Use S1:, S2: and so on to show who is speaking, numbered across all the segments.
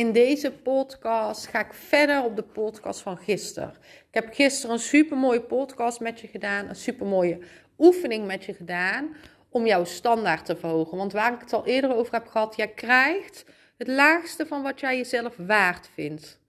S1: In deze podcast ga ik verder op de podcast van gisteren. Ik heb gisteren een super mooie podcast met je gedaan, een super mooie oefening met je gedaan om jouw standaard te verhogen. Want waar ik het al eerder over heb gehad, jij krijgt het laagste van wat jij jezelf waard vindt.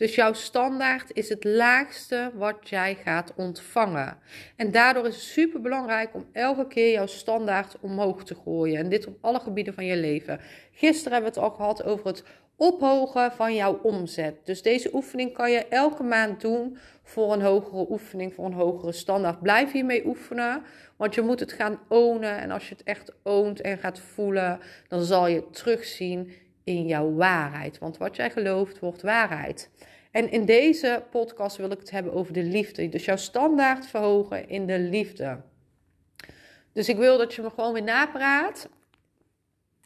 S1: Dus jouw standaard is het laagste wat jij gaat ontvangen. En daardoor is het super belangrijk om elke keer jouw standaard omhoog te gooien. En dit op alle gebieden van je leven. Gisteren hebben we het al gehad over het ophogen van jouw omzet. Dus deze oefening kan je elke maand doen voor een hogere oefening, voor een hogere standaard. Blijf hiermee oefenen, want je moet het gaan ownen. En als je het echt oont en gaat voelen, dan zal je terugzien in jouw waarheid. Want wat jij gelooft, wordt waarheid. En in deze podcast wil ik het hebben over de liefde. Dus jouw standaard verhogen in de liefde. Dus ik wil dat je me gewoon weer napraat.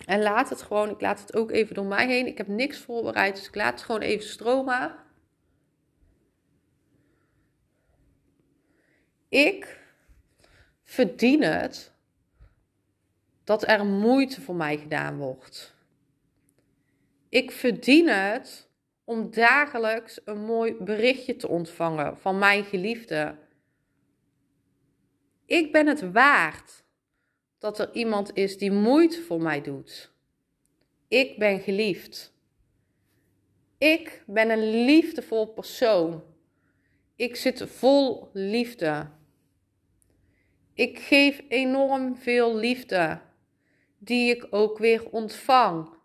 S1: En laat het gewoon, ik laat het ook even door mij heen. Ik heb niks voorbereid, dus ik laat het gewoon even stromen. Ik verdien het dat er moeite voor mij gedaan wordt. Ik verdien het om dagelijks een mooi berichtje te ontvangen van mijn geliefde. Ik ben het waard dat er iemand is die moeite voor mij doet. Ik ben geliefd. Ik ben een liefdevol persoon. Ik zit vol liefde. Ik geef enorm veel liefde, die ik ook weer ontvang.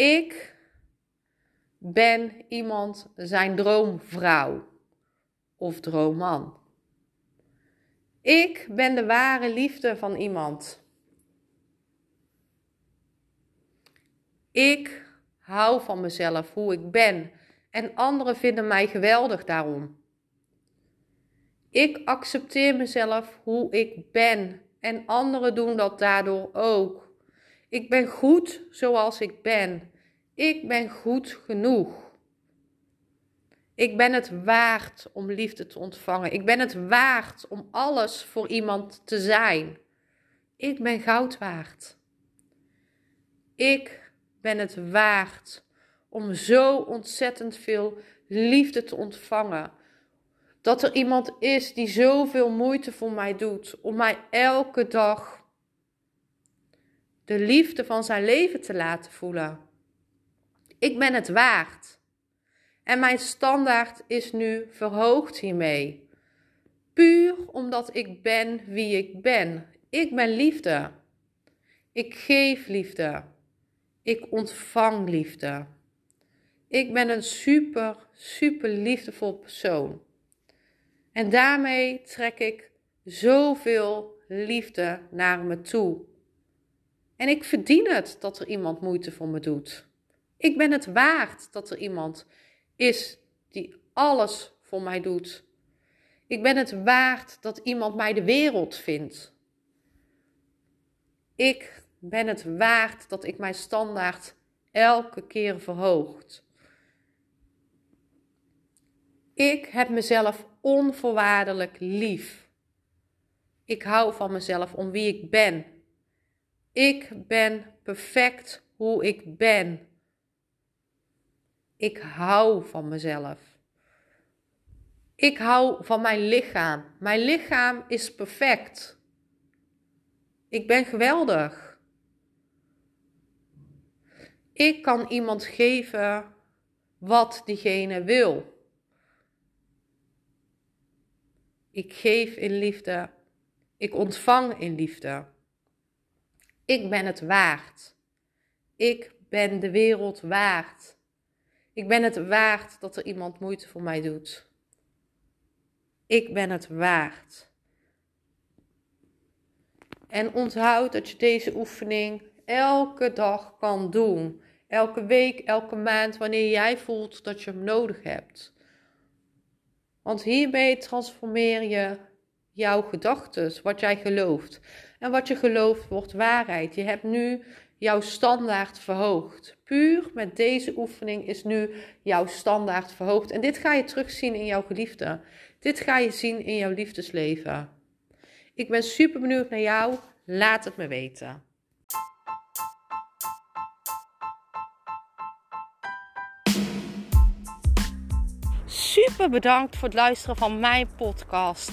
S1: Ik ben iemand zijn droomvrouw of droomman. Ik ben de ware liefde van iemand. Ik hou van mezelf, hoe ik ben. En anderen vinden mij geweldig daarom. Ik accepteer mezelf hoe ik ben. En anderen doen dat daardoor ook. Ik ben goed zoals ik ben. Ik ben goed genoeg. Ik ben het waard om liefde te ontvangen. Ik ben het waard om alles voor iemand te zijn. Ik ben goud waard. Ik ben het waard om zo ontzettend veel liefde te ontvangen. Dat er iemand is die zoveel moeite voor mij doet om mij elke dag de liefde van zijn leven te laten voelen. Ik ben het waard. En mijn standaard is nu verhoogd hiermee. Puur omdat ik ben wie ik ben. Ik ben liefde. Ik geef liefde. Ik ontvang liefde. Ik ben een super, super liefdevol persoon. En daarmee trek ik zoveel liefde naar me toe. En ik verdien het dat er iemand moeite voor me doet. Ik ben het waard dat er iemand is die alles voor mij doet. Ik ben het waard dat iemand mij de wereld vindt. Ik ben het waard dat ik mijn standaard elke keer verhoogt. Ik heb mezelf onvoorwaardelijk lief. Ik hou van mezelf om wie ik ben. Ik ben perfect hoe ik ben. Ik hou van mezelf. Ik hou van mijn lichaam. Mijn lichaam is perfect. Ik ben geweldig. Ik kan iemand geven wat diegene wil. Ik geef in liefde. Ik ontvang in liefde. Ik ben het waard. Ik ben de wereld waard. Ik ben het waard dat er iemand moeite voor mij doet. Ik ben het waard. En onthoud dat je deze oefening elke dag kan doen. Elke week, elke maand, wanneer jij voelt dat je hem nodig hebt. Want hiermee transformeer je jouw gedachten, wat jij gelooft. En wat je gelooft wordt waarheid. Je hebt nu jouw standaard verhoogd. Puur met deze oefening is nu jouw standaard verhoogd. En dit ga je terugzien in jouw geliefde. Dit ga je zien in jouw liefdesleven. Ik ben super benieuwd naar jou. Laat het me weten. Super bedankt voor het luisteren van mijn podcast.